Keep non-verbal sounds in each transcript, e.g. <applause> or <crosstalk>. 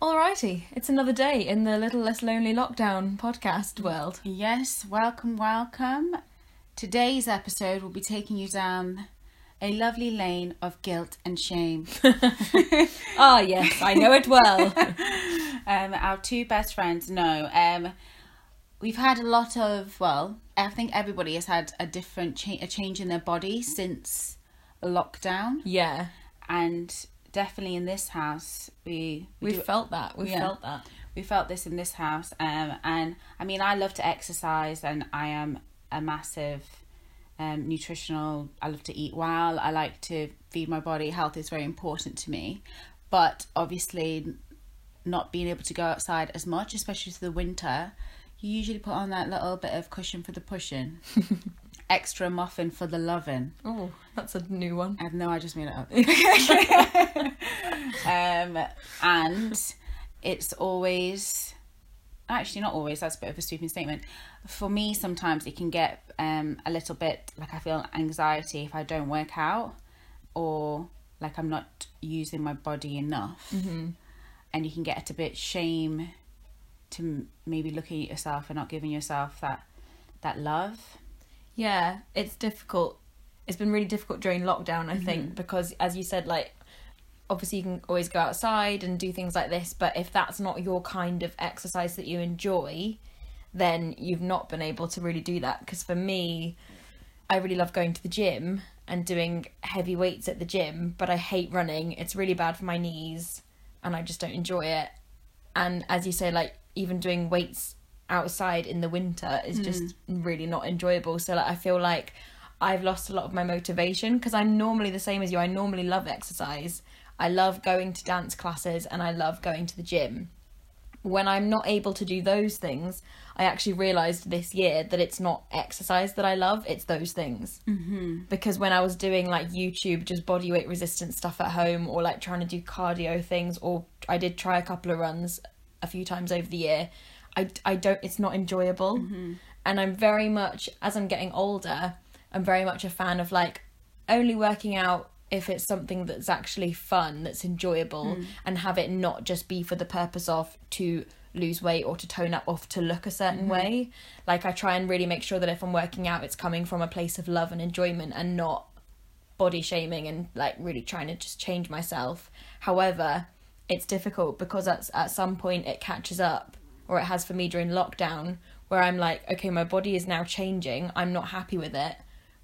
Alrighty, it's another day in the Little Less Lonely Lockdown podcast world. Yes, welcome, welcome. Today's episode will be taking you down a lovely lane of guilt and shame. <laughs> Ah, yes, I know it well. <laughs> um, our two best friends know. Um, we've had a lot of well, I think everybody has had a different cha- a change in their body since lockdown, yeah, and definitely in this house we we we've do- felt that. We've Yeah. felt that. we felt this in this house um and i mean i love to exercise and i am a massive um nutritional i love to eat well i like to feed my body health is very important to me but obviously not being able to go outside as much especially through the winter you usually put on that little bit of cushion for the pushing <laughs> extra muffin for the loving Oh, that's a new one. I no, I just made it up. <laughs> um, and it's always, actually not always. That's a bit of a sweeping statement. For me, sometimes it can get um a little bit like I feel anxiety if I don't work out, or like I'm not using my body enough, mm-hmm. and you can get a bit shame to maybe looking at yourself and not giving yourself that that love. Yeah, it's difficult. It's been really difficult during lockdown, I think, mm-hmm. because as you said, like obviously you can always go outside and do things like this, but if that's not your kind of exercise that you enjoy, then you've not been able to really do that. Because for me, I really love going to the gym and doing heavy weights at the gym, but I hate running. It's really bad for my knees and I just don't enjoy it. And as you say, like even doing weights outside in the winter is just mm. really not enjoyable. So like I feel like I've lost a lot of my motivation because I'm normally the same as you. I normally love exercise. I love going to dance classes and I love going to the gym when I'm not able to do those things, I actually realized this year that it's not exercise that I love, it's those things. Mm-hmm. Because when I was doing like YouTube, just body weight resistance stuff at home, or like trying to do cardio things, or I did try a couple of runs a few times over the year, I, I don't, it's not enjoyable. And I'm very much, as I'm getting older, I'm very much a fan of like only working out if it's something that's actually fun, that's enjoyable, hmm. and have it not just be for the purpose of to lose weight or to tone up or to look a certain mm-hmm. way. Like I try and really make sure that if I'm working out, it's coming from a place of love and enjoyment and not body shaming and like really trying to just change myself. However, it's difficult because at at some point it catches up, or it has for me during lockdown, where I'm like, okay, my body is now changing. I'm not happy with it,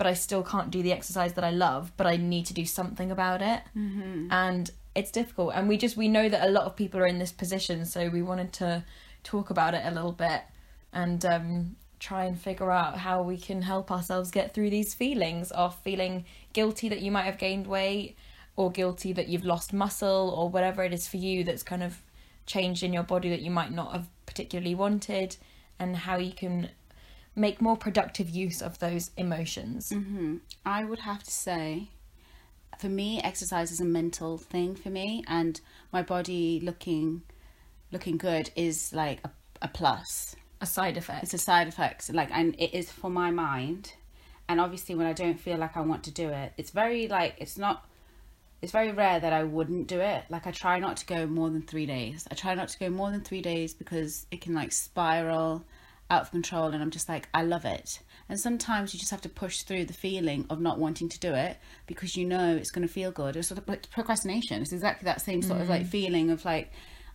but I still can't do the exercise that I love. But I need to do something about it, mm-hmm. and it's difficult. And we just we know that a lot of people are in this position, so we wanted to talk about it a little bit and um, try and figure out how we can help ourselves get through these feelings of feeling guilty that you might have gained weight or guilty that you've lost muscle or whatever it is for you that's kind of changed in your body that you might not have particularly wanted and how you can make more productive use of those emotions. hmm I would have to say, for me, exercise is a mental thing for me, and my body looking looking good is like a, a plus. A side effect. It's a side effect, like, and it is for my mind. And obviously, when I don't feel like I want to do it, it's very like it's not. It's very rare that I wouldn't do it. Like I try not to go more than three days. I try not to go more than three days because it can like spiral out of control, and I'm just like I love it. And sometimes you just have to push through the feeling of not wanting to do it because you know it's going to feel good. It's sort of like procrastination. It's exactly that same sort of like mm-hmm. feeling of like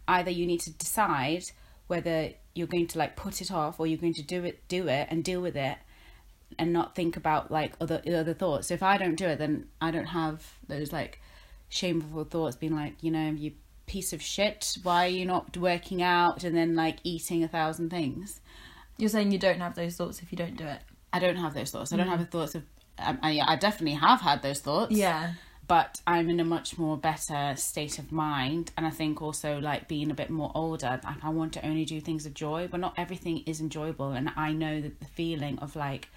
either you need to decide whether you're going to like put it off or you're going to do it, do it, and deal with it, and not think about like other other thoughts. So if I don't do it, then I don't have those like shameful thoughts being like, you know, you piece of shit. Why are you not working out and then like eating a thousand things? You're saying you don't have those thoughts if you don't do it. I don't have those thoughts. I don't have the thoughts of. Um, I, I definitely have had those thoughts. Yeah. But I'm in a much more better state of mind, and I think also like being a bit more older, like I want to only do things of joy, but not everything is enjoyable, and I know that the feeling of like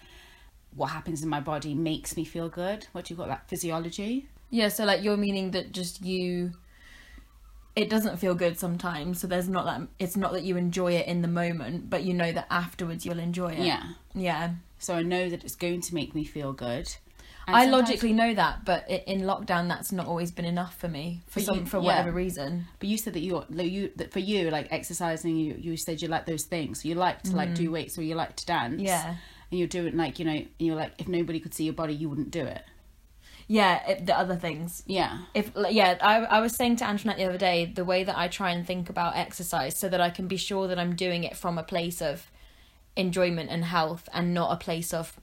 what happens in my body makes me feel good. What do you call that? Physiology. Yeah, so like you're meaning that just you it doesn't feel good sometimes, so there's not that it's not that you enjoy it in the moment, but you know that afterwards you'll enjoy it. Yeah. Yeah. So I know that it's going to make me feel good. And I logically know that, but i- in lockdown, that's not always been enough for me for some you- for yeah. whatever reason. But you said that you like, you that for you like exercising. You you said you like those things. You like to like do mm. weights or you like to dance. Yeah, And you're doing like you know. You're like if nobody could see your body, you wouldn't do it. Yeah. It, the other things. Yeah. If yeah, I I was saying to Antoinette the other day the way that I try and think about exercise so that I can be sure that I'm doing it from a place of enjoyment and health and not a place of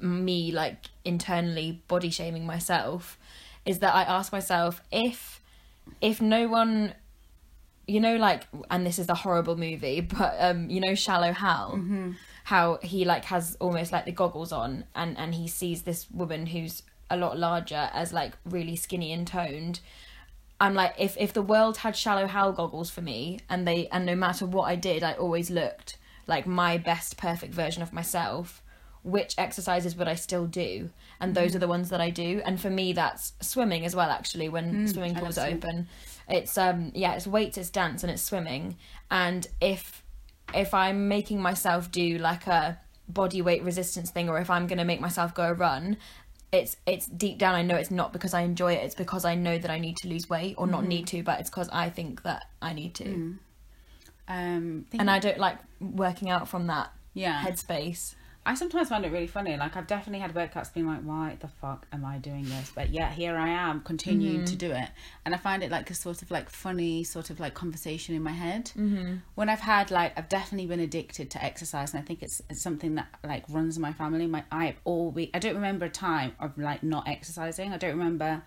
me like internally body shaming myself is that I ask myself if if no one you know like and this is a horrible movie <laughs> but um you know shallow hal how he like has almost like the goggles on and and he sees this woman who's a lot larger as like really skinny and toned. I'm like if if the world had shallow hal goggles for me and they and no matter what i did i always looked like my best perfect version of myself which exercises would i still do? And those are the ones that i do. And for me that's swimming as well actually when swimming pools are open. It's um yeah it's weights it's dance and it's swimming. And if if i'm making myself do like a body weight resistance thing or if i'm going to make myself go a run it's it's deep down i know it's not because i enjoy it it's because i know that i need to lose weight or Mm-hmm. not need to but it's because i think that i need to Mm. Um. and i don't like working out from that yeah. headspace I sometimes find it really funny. Like I've definitely had workouts being like, why the fuck am I doing this? But yeah, here I am continuing Mm-hmm. to do it, and I find it like a sort of like funny sort of like conversation in my head. mm-hmm. When I've had like I've definitely been addicted to exercise, and I think it's, it's something that like runs in my family. My I've always I don't remember a time of like not exercising. I don't remember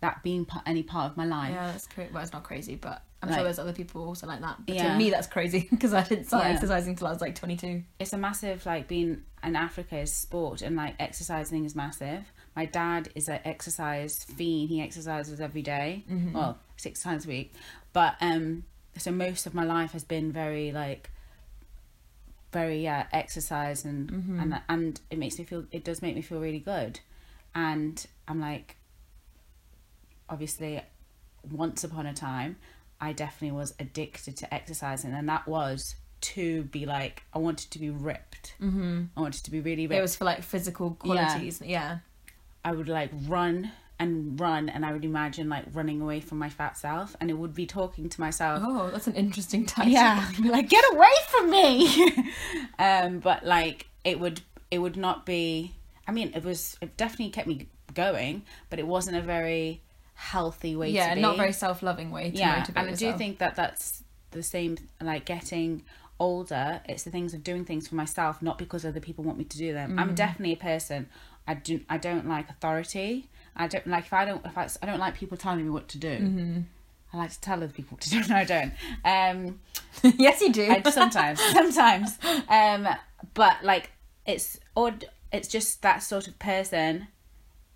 that being part, any part of my life. yeah that's crazy well it's not crazy but i'm Like- sure there's other people also like that but Yeah. to me that's crazy <laughs> because i didn't start Yeah. exercising till i was like 22 it's a massive like being in Africa is sport and like exercising is massive. My dad is an exercise fiend. He exercises every day, well six times a week. But um, so most of my life has been very like very yeah exercise and and and it makes me feel it does make me feel really good, and I'm like obviously once upon a time I definitely was addicted to exercising and that was to be like I wanted to be ripped. Mm-hmm. I wanted to be really ripped. it was for like physical qualities yeah, I would like run and run and I would imagine like running away from my fat self and it would be talking to myself. oh that's an interesting title Yeah, be like get away from me. <laughs> um, but like it would it would not be. I mean, it was it definitely kept me going, but it wasn't a very healthy way yeah to be. not very self-loving way to yeah, motivate and I do think that that's the same. Like getting older, it's the things of doing things for myself, not because other people want me to do them. Mm-hmm. I'm definitely a person. I do. I don't like authority. I don't like if I don't if I, I don't like people telling me what to do. Mm-hmm. I like to tell other people what to do. <laughs> No, I don't. Um, <laughs> yes you do I, sometimes, <laughs> sometimes. Um, but like it's odd. It's just that sort of person.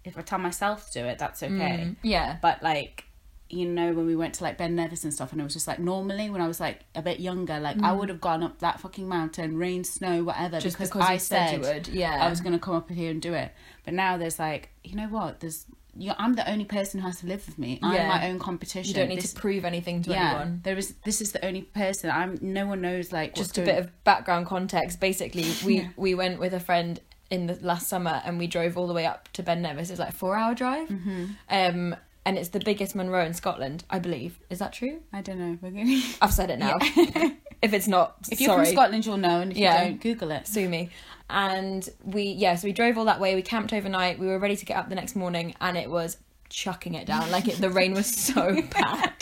If I tell myself to do it, that's okay. Mm, yeah But like, you know, when we went to like Ben Nevis and stuff, and it was just like normally when I was like a bit younger, like I would have gone up that fucking mountain, rain, snow, whatever, Mm. just because, because, I said, said, yeah I was gonna come up here and do it. But now there's like, you know what? There's, you know, I'm the only person who has to live with me. I'm Yeah. my own competition. you don't need This- to prove anything to yeah, anyone there is. This is the only person. I'm. No one knows like just a going- bit of background context basically we Yeah. we went with a friend in the last summer and we drove all the way up to ben nevis. It's like a four hour drive. Mm-hmm. um and it's the biggest Munro in scotland i believe. Is that true? I don't know. We're gonna. <laughs> i've said it now. <laughs> If it's not if you're sorry. From Scotland, you'll know, and if Yeah. you don't, Google it. sue me. And we yeah so we drove all that way. We camped overnight. We were ready to get up the next morning and it was chucking it down. Like it, the rain was so <laughs> bad.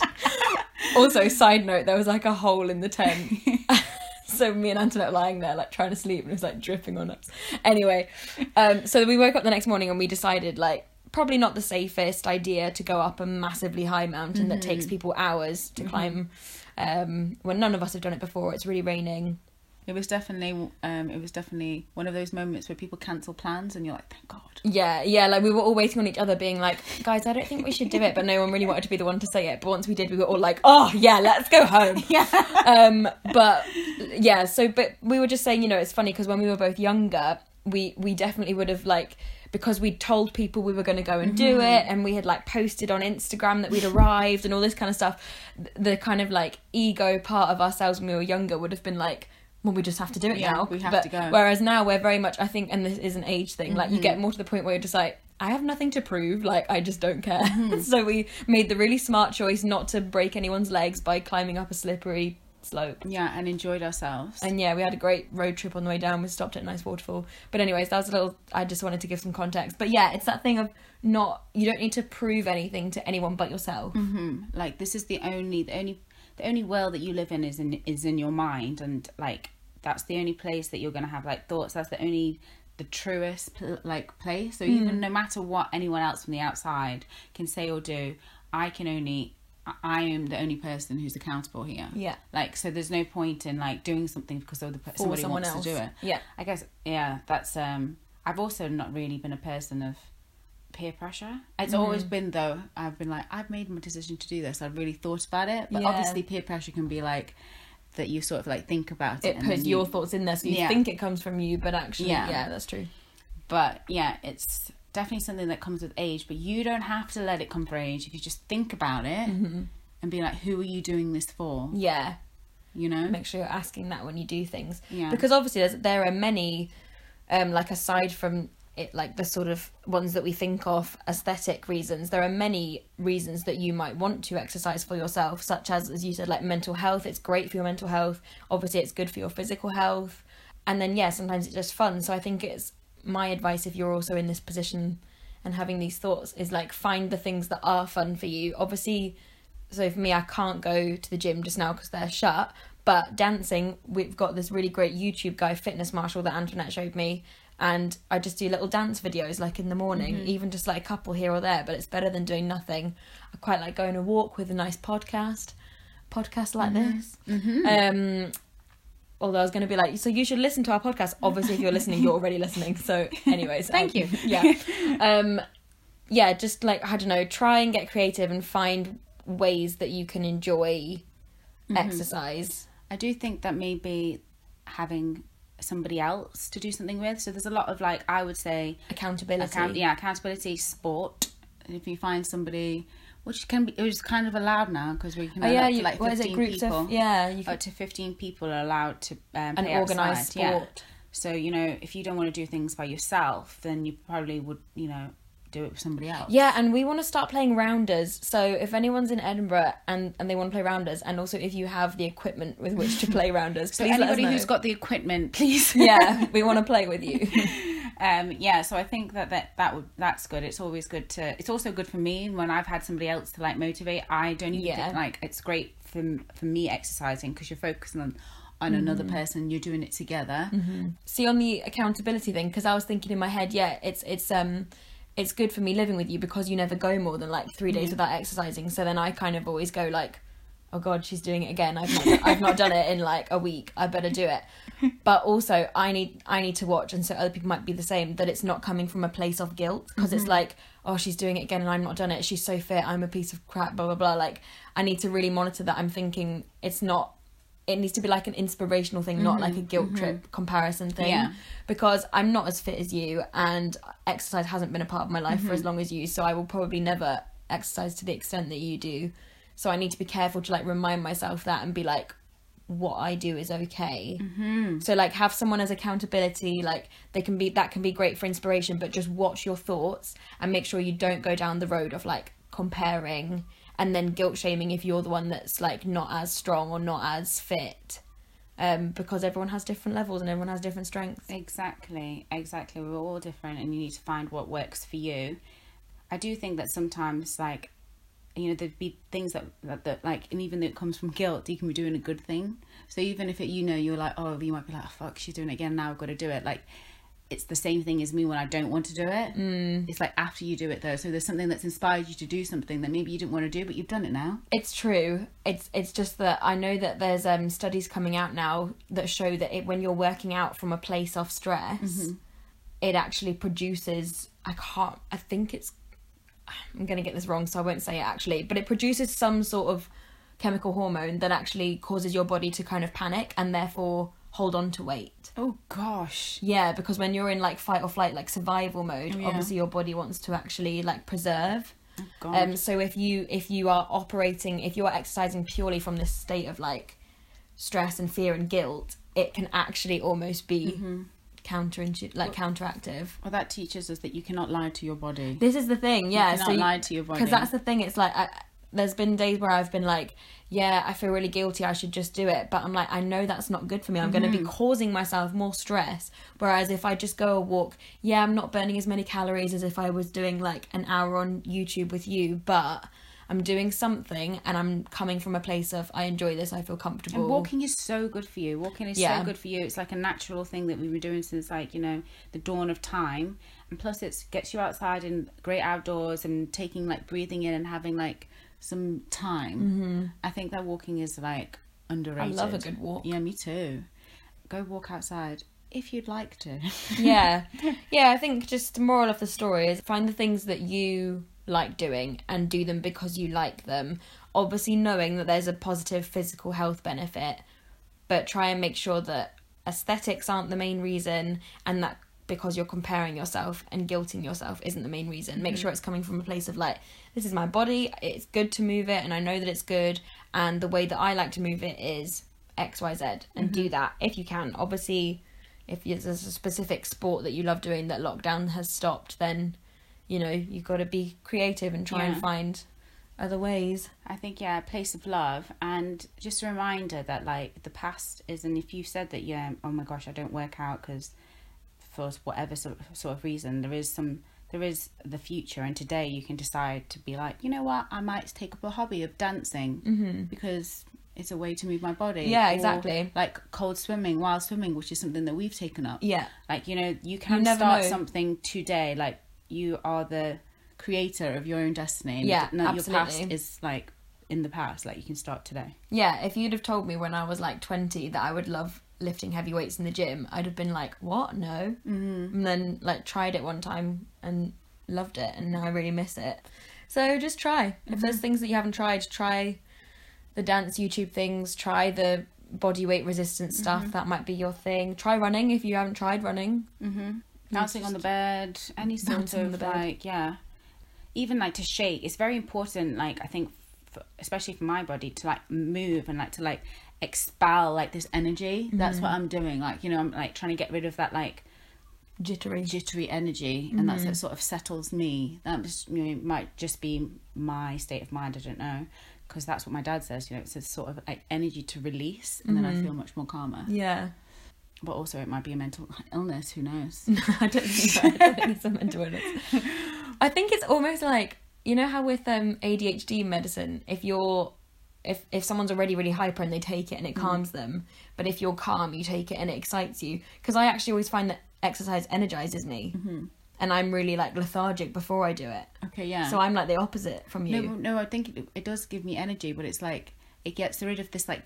Also side note there was like a hole in the tent so me and Antoinette lying there like trying to sleep and it was like dripping on us. Anyway um so we woke up the next morning and we decided like probably not the safest idea to go up a massively high mountain that takes people hours to climb. Um when none of us have done it before. It's really raining It was definitely. Um. It was definitely one of those moments where people cancel plans, and you're like, thank God. Yeah, yeah, like we were all waiting on each other, being like, guys, I don't think we should do it, but no one really wanted to be the one to say it. But once we did, we were all like, oh, yeah, let's go home. <laughs> Yeah. Um, but yeah, so, but we were just saying, you know, it's funny because when we were both younger, we, we definitely would have like, because we told people we were going to go and do it and we had like posted on Instagram that we'd arrived and all this kind of stuff, the kind of like ego part of ourselves when we were younger would have been like, well, we just have to do it Yeah, now. we have But to go. Whereas now we're very much, I think, and this is an age thing. Like you get more to the point where you're just like, I have nothing to prove, like I just don't care. Mm-hmm. <laughs> so we made the really smart choice not to break anyone's legs by climbing up a slippery slope. Yeah, and enjoyed ourselves. And yeah, we had a great road trip on the way down. We stopped at a nice waterfall. But anyways, that was a little. I just wanted to give some context. But yeah, it's that thing of not. You don't need to prove anything to anyone but yourself. hmm Like this is the only the only the only world that you live in is in is in your mind, and like that's the only place that you're gonna have like thoughts. That's the only the truest like place. So even no matter what anyone else from the outside can say or do, I can only I- am the only person who's accountable here. Yeah. Like so, there's no point in like doing something because other pe- somebody someone wants else. to do it. Yeah. I guess yeah, that's um I've also not really been a person of peer pressure. It's always Mm-hmm. been though, I've been like, I've made my decision to do this. I've really thought about it. But Yeah. obviously peer pressure can be like that you sort of like think about it. It and puts you- your thoughts in there, so you Yeah. think it comes from you, but actually, Yeah. yeah, that's true. But yeah, it's definitely something that comes with age, but you don't have to let it come for age. If you just think about it Mm-hmm. and be like, who are you doing this for? Yeah, You know? make sure you're asking that when you do things. Yeah. Because obviously, there's, there are many, um, like aside from it, like the sort of ones that we think of aesthetic reasons, there are many reasons that you might want to exercise for yourself, such as, as you said, like mental health. It's great for your mental health. Obviously, it's good for your physical health. And then, yeah, sometimes it's just fun. So I think it's my advice if you're also in this position and having these thoughts is like find the things that are fun for you. Obviously, so for me, I can't go to the gym just now because they're shut. But dancing, we've got this really great YouTube guy, Fitness Marshall, that Antoinette showed me. And I just do little dance videos like in the morning, even just like a couple here or there, but it's better than doing nothing. I quite like going a walk with a nice podcast, podcast like this. Um, although I was going to be like, so you should listen to our podcast. Obviously, if you're listening, you're already listening. So, <laughs> anyways, Thank um, you. Yeah. Um, yeah, just like I don't know, try and get creative and find ways that you can enjoy exercise. I do think that maybe having somebody else to do something with. So there's a lot of like I would say Accountability. account yeah accountability sport. And if you find somebody, which can be, which is kind of allowed now because we can Oh yeah, you, like what is fifteen it? Groups people. of yeah, you can, Up to fifteen people are allowed to um, an organised outside. Yeah. sport. So you know, if you don't want to do things by yourself, then you probably would you know do it with somebody else. Yeah, and we want to start playing rounders. So if anyone's in Edinburgh and, and they want to play rounders, and also if you have the equipment with which to play <laughs> rounders, So please let us anybody who's got the equipment, <laughs> please. yeah, <laughs> we want to play with you. um yeah so i think that that that would that's good it's always good to it's also good for me when i've had somebody else to like motivate i don't even Yeah. think like it's great for for me exercising because you're focusing on on another Mm-hmm. person you're doing it together See on the accountability thing, because I was thinking in my head, yeah, it's it's um it's good for me living with you because you never go more than like three days mm-hmm. without exercising. So then I kind of always go like, oh god, she's doing it again. I've not, I've not done it in like a week. I better do it. <laughs> But also, I need I need to watch, and so other people might be the same. That it's not coming from a place of guilt because it's mm-hmm. like, oh, she's doing it again, and I'm not done it. She's so fit. I'm a piece of crap. Blah blah blah. Like I need to really monitor that. I'm thinking it's not. It needs to be like an inspirational thing, not like a mm-hmm. guilt mm-hmm. trip comparison thing. Yeah. because I'm not as fit as you and exercise hasn't been a part of my life for as mm-hmm. long as you so I will probably never exercise to the extent that you do. So I need to be careful to like remind myself that and be like what I do is okay. Mm-hmm. so like have someone as accountability like they can be that can be great for inspiration but just watch your thoughts and make sure you don't go down the road of like comparing and then guilt shaming if you're the one that's like not as strong or not as fit. Um, because everyone has different levels and everyone has different strengths. exactly exactly. We're all different and you need to find what works for you. I do think that sometimes like you know there'd be things that, that, that like and even though it comes from guilt you can be doing a good thing. So even if it you know you're like oh you might be like oh, fuck she's doing it again now i've got to do it. Like it's the same thing as me when i don't want to do it mm. it's like after you do it though so there's something that's inspired you to do something that maybe you didn't want to do but you've done it now It's true. It's it's just that I know that there's um studies coming out now that show that it, when you're working out from a place of stress, it actually produces. I can't. I think it's. I'm gonna get this wrong, so I won't say it actually. But it produces some sort of chemical hormone that actually causes your body to kind of panic and therefore hold on to weight. oh gosh Yeah, because when you're in like fight or flight, like survival mode, Yeah. obviously your body wants to actually like preserve. oh Um, so if you if you are operating, if you are exercising purely from this state of like stress and fear and guilt, it can actually almost be counter like counteractive. Well, that teaches us that you cannot lie to your body. This is the thing, yeah. you cannot so lie to your body. because that's the thing. It's like I, there's been days where I've been like, yeah, I feel really guilty. I should just do it, but I'm like, I know that's not good for me. I'm going to Mm-hmm. be causing myself more stress. Whereas if I just go a walk, yeah, I'm not burning as many calories as if I was doing like an hour on YouTube with you, but. I'm doing something and I'm coming from a place of I enjoy this, I feel comfortable. And walking is so good for you. Walking is Yeah. so good for you. It's like a natural thing that we've been doing since like, you know, the dawn of time. And plus it gets you outside in great outdoors and taking like breathing in and having like some time. Mm-hmm. I think that walking is like underrated. I love a good walk. Yeah, me too. Go walk outside if you'd like to. <laughs> yeah yeah i think just the moral of the story is find the things that you like doing and do them because you like them obviously knowing that there's a positive physical health benefit but try and make sure that aesthetics aren't the main reason and that because you're comparing yourself and guilting yourself isn't the main reason. Make mm. sure it's coming from a place of like this is my body it's good to move it and i know that it's good and the way that i like to move it is xyz and do mm-hmm. that if you can. Obviously if there's a specific sport that you love doing that lockdown has stopped, then you know you've got to be creative and try and find other ways. I think yeah, a place of love, and just a reminder that like the past is, and if you said that yeah, oh my gosh, I don't work out because for whatever sort of, sort of reason, there is some, there is the future, and today you can decide to be like, you know what, I might take up a hobby of dancing Mm-hmm. because it's a way to move my body. Yeah, Or, exactly. like cold swimming, wild swimming, which is something that we've taken up. Yeah, Like you know, you can never start know. something today. Like you are the creator of your own destiny. Yeah, no, your past is like in the past. Like you can start today. yeah. If you'd have told me when I was like twenty that I would love lifting heavy weights in the gym, I'd have been like, "What? No." Mm-hmm. And then like tried it one time and loved it, and now I really miss it. So just try. If there's things that you haven't tried, try the dance YouTube things. Try the body weight resistance stuff. That might be your thing. Try running if you haven't tried running. Mm-hmm. Dancing on the bed, any <laughs> sort Bouncing of like yeah, even like to shake. It's very important. Like I think, for, especially for my body, to like move and like to like expel like this energy. That's Mm-hmm. what I'm doing. Like you know, I'm like trying to get rid of that like Jittery. jittery energy, and that's what sort of settles me. That just, you know, might just be my state of mind. I don't know, because that's what my dad says. You know, it's a sort of like energy to release, and then I feel much more calmer. Yeah. But also, it might be a mental illness. Who knows? <laughs> I don't think so. I don't think <laughs> it's a mental illness. I think it's almost like you know how with um ADHD medicine, if you're if if someone's already really hyper and they take it and it mm-hmm. calms them, but if you're calm, you take it and it excites you. Because I actually always find that exercise energizes me, mm-hmm. and I'm really like lethargic before I do it. Okay, yeah. So I'm like the opposite from you. No, no, I think it, it does give me energy, but it's like it gets rid of this like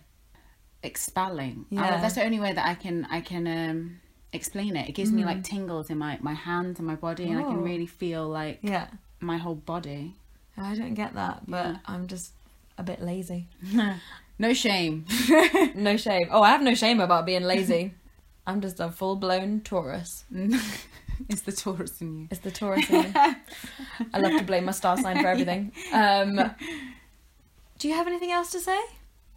expelling. I- Yeah. that's the only way that I can I can um explain it. It gives me like mm-hmm. tingles in my my hands and my body, and I can Oh. really feel like yeah, my whole body. I don't get that, but Yeah. I'm just a bit lazy. <laughs> no shame. <laughs> No shame. Oh, I have no shame about being lazy. <laughs> I'm just a full blown Taurus. it's the Taurus in you. It's the Taurus in me. I love to blame my star sign for everything. Um, do you have anything else to say?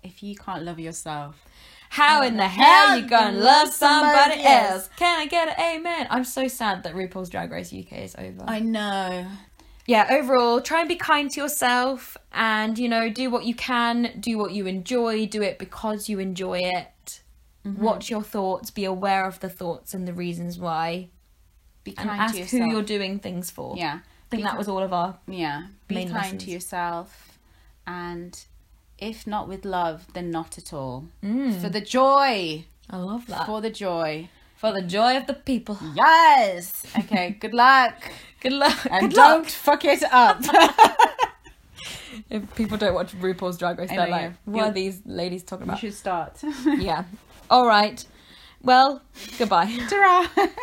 If you can't love yourself, How in the hell are you gonna love somebody else? Can I get an amen? I'm so sad that RuPaul's Drag Race UK is over. I know. yeah, overall, try and be kind to yourself and, you know, do what you can, do what you enjoy, do it because you enjoy it. Watch your thoughts, be aware of the thoughts and the reasons why, Be and kind ask to who you're doing things for. yeah. I think Be that ki- was all of our. Yeah. Be kind lessons. to yourself, and if not with love, then not at all. Mm, For the joy. I love that. For the joy. For the joy of the people. Yes. Okay. Good luck. <laughs> Good luck. And Good don't fuck it up. <laughs> If people don't watch RuPaul's Drag Race, they're like, what are these ladies talking about? you should start. <laughs> yeah. All right. Well, goodbye. Ta-ra. <laughs>